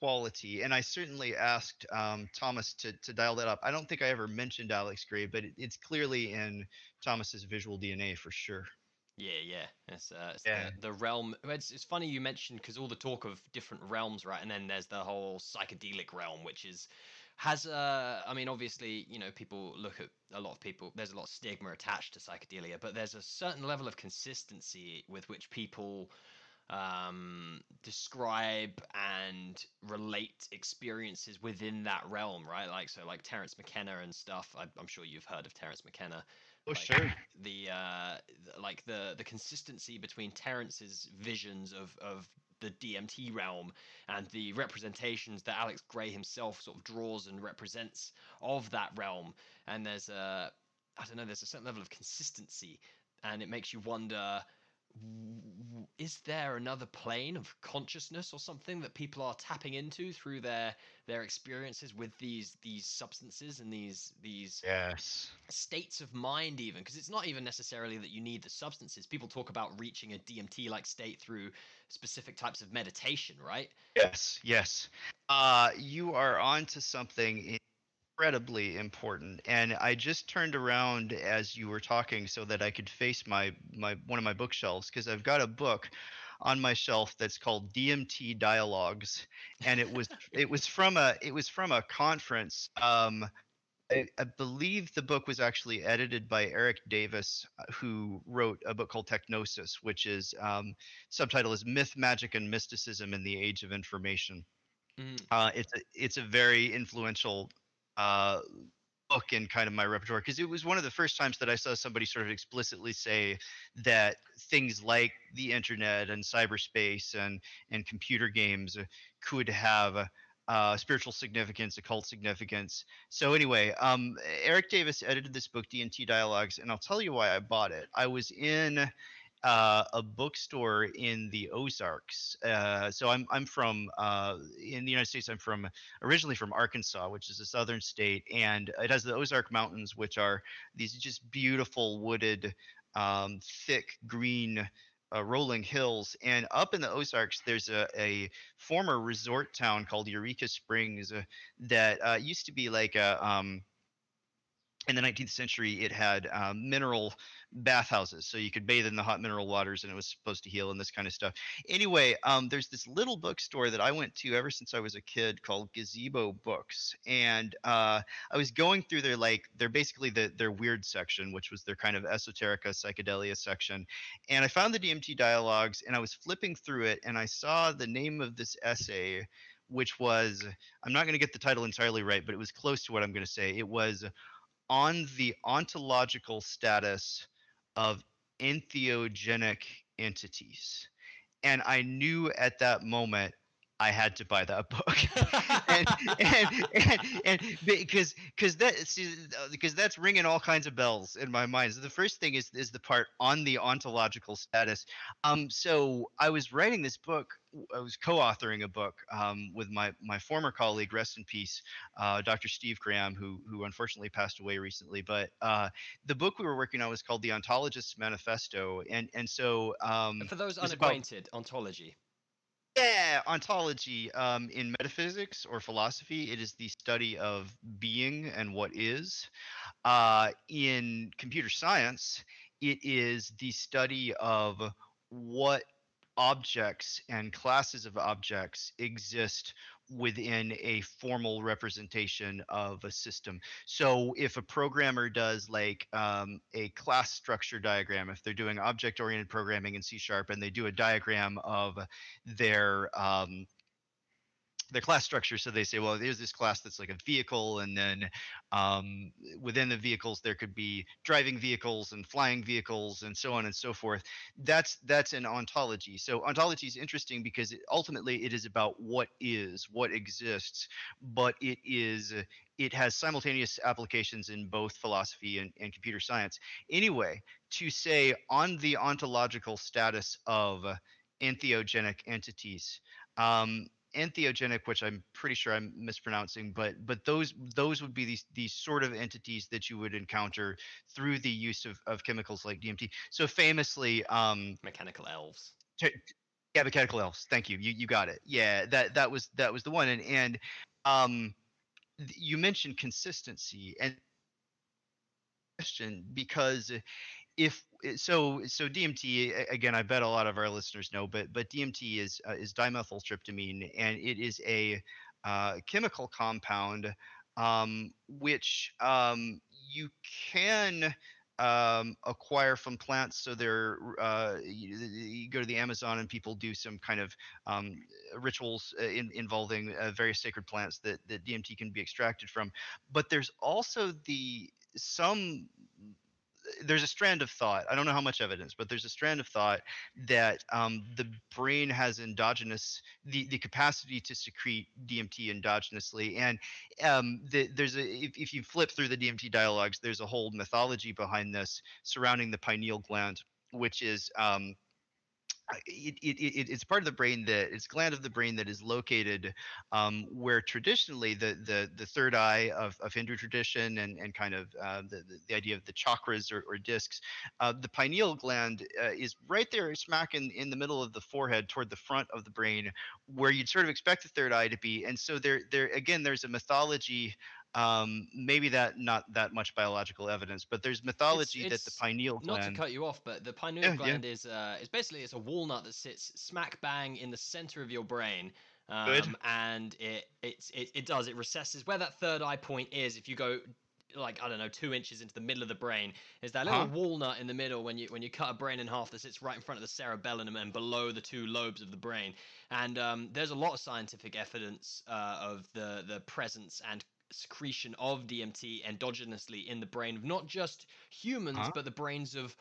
quality, and I certainly asked um, Thomas to to dial that up. I don't think I ever mentioned Alex Grey, but it, it's clearly in Thomas's visual DNA for sure. Yeah, yeah. It's, uh, it's Yeah. The, the realm. It's, it's funny you mentioned because all the talk of different realms, right? And then there's the whole psychedelic realm, which is has uh I mean obviously you know people look at a lot of people there's a lot of stigma attached to psychedelia but there's a certain level of consistency with which people um describe and relate experiences within that realm right? Like so like Terence McKenna and stuff. I, I'm sure you've heard of Terence McKenna. Oh, like, sure. the uh like the the consistency between Terence's visions of of the DMT realm and the representations that Alex Grey himself sort of draws and represents of that realm. And there's a I don't know there's a certain level of consistency and it makes you wonder is there another plane of consciousness or something that people are tapping into through their their experiences with these these substances and these these Yes. states of mind even because it's not even necessarily that you need the substances people talk about reaching a dmt like state through specific types of meditation right Yes, yes. Uh, you are on to something incredibly important. And I just turned around as you were talking so that I could face my my one of my bookshelves because I've got a book on my shelf that's called DMT Dialogues, and it was it was from a it was from a conference. Um, I, I believe the book was actually edited by Erik Davis, uh, who wrote a book called TechGnosis, which is um, subtitle is Myth, Magic, and Mysticism in the Age of Information. Mhm. Uh, it's a, it's a very influential uh, book in kind of my repertoire because it was one of the first times that I saw somebody sort of explicitly say that things like the internet and cyberspace and and computer games could have uh, spiritual significance, occult significance. So anyway, um, Erik Davis edited this book, DMT Dialogues, and I'll tell you why I bought it. I was in uh, a bookstore in the Ozarks. Uh, so I'm I'm from uh, in the United States. I'm from originally from Arkansas, which is a southern state, and it has the Ozark Mountains, which are these just beautiful wooded, um, thick green. Uh, rolling hills and up in the ozarks there's a, a former resort town called eureka springs uh, that uh, used to be like a um, in the 19th century it had um, mineral bathhouses so you could bathe in the hot mineral waters and it was supposed to heal and this kind of stuff. Anyway um, there's this little bookstore that i went to ever since i was a kid called gazebo books and uh, i was going through their like they're basically the, their weird section which was their kind of esoterica psychedelia section and i found the dmt dialogues and i was flipping through it and i saw the name of this essay which was i'm not going to get the title entirely right but it was close to what i'm going to say. It was on the ontological status of entheogenic entities. And I knew at that moment I had to buy that book. and, and, and, and because because that see, uh, because that's ringing all kinds of bells in my mind. So the first thing is is the part on the ontological status. Um, so I was writing this book. I was co-authoring a book um, with my my former colleague, rest in peace, uh, Dr. Steve Graham, who who unfortunately passed away recently. But uh, the book we were working on was called The Ontologist's Manifesto, and and so um, for those was about- unacquainted ontology Ontology. Um, in metaphysics or philosophy, it is the study of being and what is. Uh, in computer science, it is the study of what objects and classes of objects exist within a formal representation of a system. So if a programmer does like um, a class structure diagram, if they're doing object-oriented programming in C sharp and they do a diagram of their um, their class structure. So they say, well, there's this class that's like a vehicle, and then um, within the vehicles there could be driving vehicles and flying vehicles and so on and so forth. That's that's an ontology. So ontology is interesting because it, ultimately it is about what is, what exists, but it is it has simultaneous applications in both philosophy and, and computer science. Anyway, to say on the ontological status of entheogenic entities. Um, entheogenic, which I'm pretty sure I'm mispronouncing, but but those those would be these these sort of entities that you would encounter through the use of, of chemicals like DMT. So famously, um, Mechanical elves. t- yeah, mechanical elves. Thank you. You you got it. Yeah, that that was that was the one. And and um, th- you mentioned consistency and question because if eh, so so DMT again I bet a lot of our listeners know but but DMT is uh, is dimethyltryptamine and it is a uh, chemical compound um, which um, you can um, acquire from plants. So they're uh, you, you go to the Amazon and people do some kind of um, rituals uh, in, involving uh, various sacred plants that, that DMT can be extracted from. But there's also the some there's a strand of thought. I don't know how much evidence, but there's a strand of thought that um, the brain has endogenous the, the capacity to secrete DMT endogenously, and um, the, there's a if, if you flip through the DMT dialogues, there's a whole mythology behind this surrounding the pineal gland, which is um, it, it, it, it's part of the brain that it's gland of the brain that is located um, where traditionally the, the the third eye of, of Hindu tradition and, and kind of uh, the, the, the idea of the chakras or, or discs, uh, the pineal gland uh, is right there smack in, in the middle of the forehead toward the front of the brain where you'd sort of expect the third eye to be. And so there there again there's a mythology um maybe that not that much biological evidence but there's mythology that the it's pineal Not to cut you off, but the pineal Yeah, yeah. gland is uh, is basically it's a walnut that sits smack bang in the center of your brain. Um, Good. And it it's it, it does it recesses where that third eye point is. If you go like I don't know two inches into the middle of the brain, is that little Huh? walnut in the middle when you when you cut a brain in half that sits right in front of the cerebellum and below the two lobes of the brain. And um, there's a lot of scientific evidence uh, of the the presence and secretion of DMT endogenously in the brain of not just humans Huh? but the brains of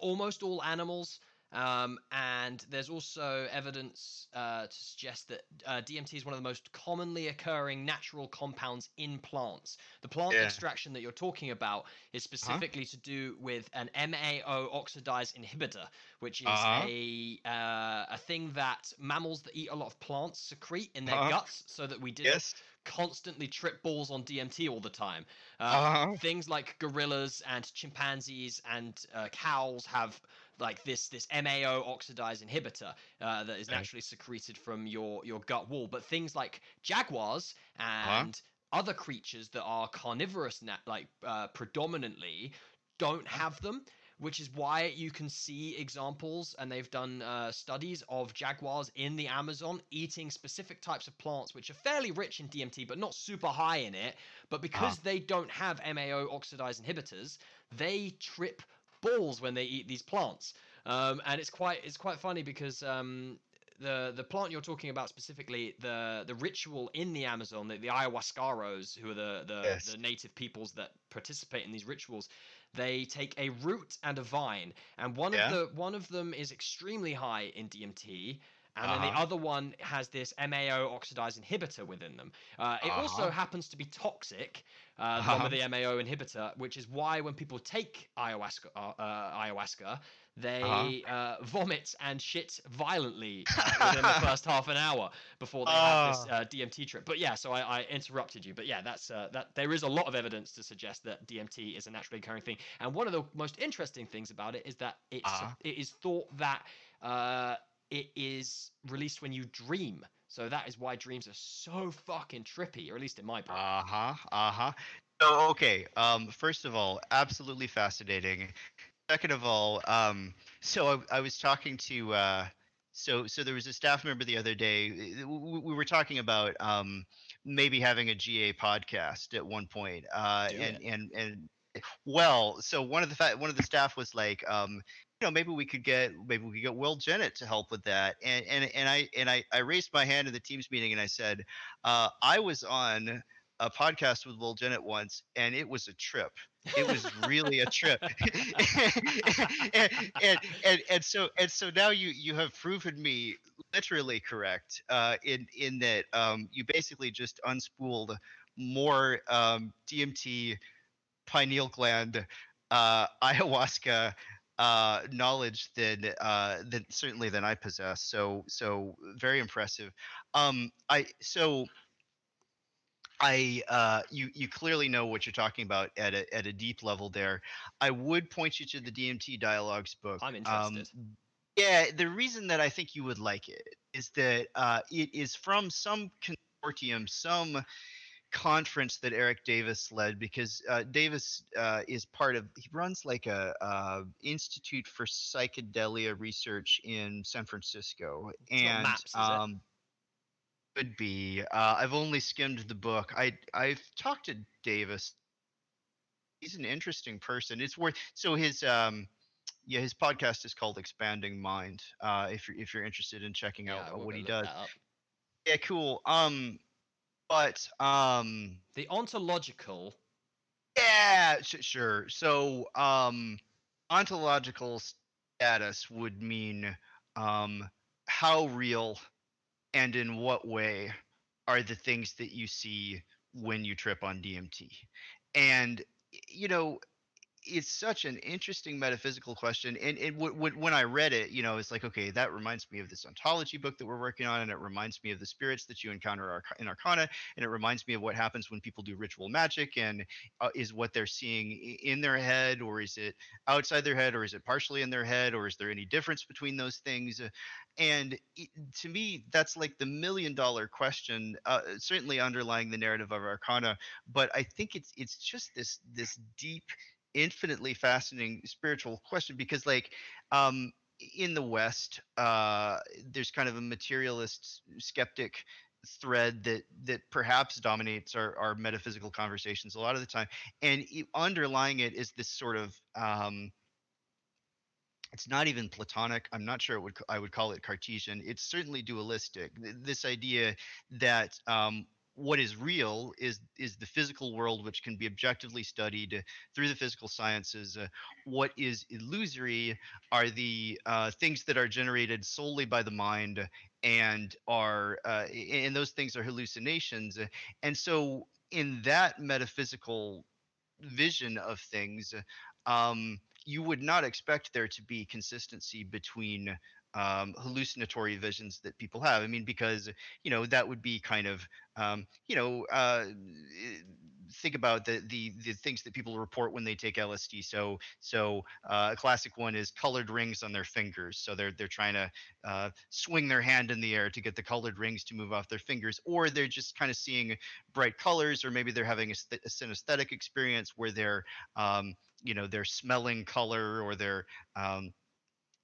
almost all animals. Um, and there's also evidence uh, to suggest that uh, DMT is one of the most commonly occurring natural compounds in plants. The plant Yeah. extraction that you're talking about is specifically to do with an MAO oxidase inhibitor, which is Uh-huh. a uh, a thing that mammals that eat a lot of plants secrete in their Uh-huh. guts, so that we didn't yes constantly trip balls on DMT all the time. Uh, uh-huh. things like gorillas and chimpanzees and uh, cows have like this this MAO oxidase inhibitor uh, that is naturally secreted from your your gut wall. But things like jaguars Uh-huh. and other creatures that are carnivorous, na- like uh, predominantly, don't have them. Which is why you can see examples, and they've done uh, studies of jaguars in the Amazon eating specific types of plants, which are fairly rich in DMT, but not super high in it. But because they don't have MAO oxidase inhibitors, they trip balls when they eat these plants. Um, and it's quite it's quite funny because um, the the plant you're talking about specifically, the the ritual in the Amazon, the, the ayahuasqueros, who are the the, Yes. the native peoples that participate in these rituals, they take a root and a vine, and one Yeah. of the one of them is extremely high in DMT. And then the Uh-huh. other one has this MAO oxidase inhibitor within them. Uh, it also Uh-huh. happens to be toxic, uh, the one with Uh-huh. the MAO inhibitor, which is why when people take ayahuasca, uh, uh, ayahuasca, they Uh-huh. uh, vomit and shit violently uh, within the first half an hour before they have this Ah. uh, DMT trip. But yeah, so I, I interrupted you. But yeah, that's uh, that. There is a lot of evidence to suggest that DMT is a naturally occurring thing. And one of the most interesting things about it is that it's Ah. it is thought that. Uh, it is released when you dream. So that is why dreams are so fucking trippy, or at least in my brain. Uh huh. Uh huh. So okay. Um. First of all, absolutely fascinating. Second of all, um. So I, I was talking to uh. So so there was a staff member the other day. uh, We, we were talking about um maybe having a GA podcast at one point. Uh. Do and and and well, so one of the fa- one of the staff was like, um, you know, maybe we could get maybe we could get Will Jennett to help with that. And and and I and I I raised my hand in the teams meeting and I said, uh, I was on a podcast with Will Jennett once, and it was a trip. It was really a trip. and, and, and and so and so now you you have proven me literally correct uh, in in that um, you basically just unspooled more um, DMT, pineal gland, uh, ayahuasca uh, knowledge than uh, than certainly than I possess. So so very impressive. Um, I so I uh, you you clearly know what you're talking about at a at a deep level there. I would point you to the DMT dialogues book. I'm Um, interested. yeah, the reason that I think you would like it is that uh, it is from some consortium, some conference that Erik Davis led, because uh, Davis uh, is part of. He runs like a, uh Institute for Psychedelia Research in San Francisco, and MAPS, is it? um, could be. Uh, I've only skimmed the book. I I've talked to Davis. He's an interesting person. It's worth so his um yeah his podcast is called Expanding Mind. Uh, if you're if you're interested in checking Yeah, out uh, what he does. Yeah, cool. Um, but um, The ontological. yeah, sh- sure. So um, ontological status would mean um how real and in what way are the things that you see when you trip on DMT? And you know, it's such an interesting metaphysical question. And it w- w- when I read it, you know, it's like, okay, that reminds me of this ontology book that we're working on, and it reminds me of the spirits that you encounter in Arcana, and it reminds me of what happens when people do ritual magic, and uh, is what they're seeing in their head, or is it outside their head, or is it partially in their head, or is there any difference between those things? Uh, And it, to me, that's like the million dollar question, uh, certainly underlying the narrative of Arcana. But I think it's it's just this this deep infinitely fascinating spiritual question because like um in the west uh there's kind of a materialist skeptic thread that that perhaps dominates our, our metaphysical conversations a lot of the time. And underlying it is this sort of um it's not even platonic. I'm not sure would i would call it cartesian. It's certainly dualistic. This idea that um what is real is is the physical world which can be objectively studied through the physical sciences. Uh, what is illusory are the uh, things that are generated solely by the mind and are uh, and those things are hallucinations. And so in that metaphysical vision of things um, you would not expect there to be consistency between um, hallucinatory visions that people have. I mean, because you know that would be kind of um, you know uh, eh, think about the, the the things that people report when they take LSD. So so uh, a classic one is colored rings on their fingers. So they're they're trying to uh, swing their hand in the air to get the colored rings to move off their fingers, or they're just kind of seeing bright colors, or maybe they're having a, a synesthetic experience where they're um, you know they're smelling color or they're um,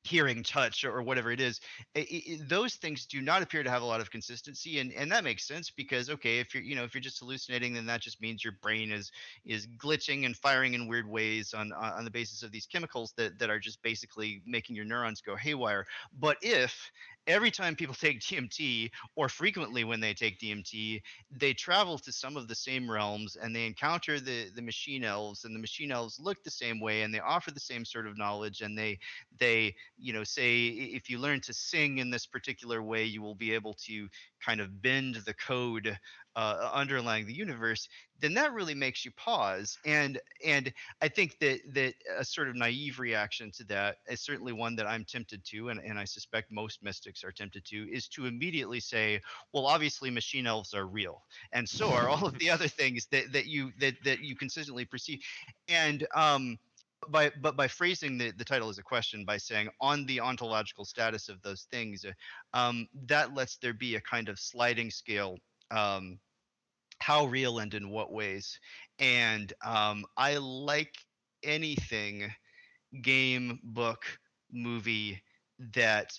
hearing touch or whatever it is I- I- I- those things do not appear to have a lot of consistency and and that makes sense because okay if you're you know if you're just hallucinating then that just means your brain is is glitching and firing in weird ways on on on the basis of these chemicals that that are just basically making your neurons go haywire. But if every time people take DMT or frequently when they take DMT they travel to some of the same realms and they encounter the the machine elves and the machine elves look the same way and they offer the same sort of knowledge and they they you know say if you learn to sing in this particular way you will be able to kind of bend the code uh, underlying the universe then that really makes you pause and and i think that that a sort of naive reaction to that is certainly one that i'm tempted to and, and i suspect most mystics are tempted to is to immediately say well obviously machine elves are real and so are all of the other things that that you that that you consistently perceive and um by but by phrasing the, the title as a question by saying on the ontological status of those things, uh, um, that lets there be a kind of sliding scale. Um, how real and in what ways? And um, I like anything, game, book, movie that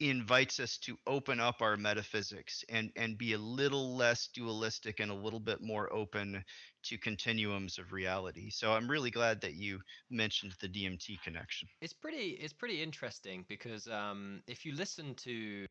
invites us to open up our metaphysics and and be a little less dualistic and a little bit more open to continuums of reality. So I'm really glad that you mentioned the DMT connection. It's pretty it's pretty interesting because um, if you listen to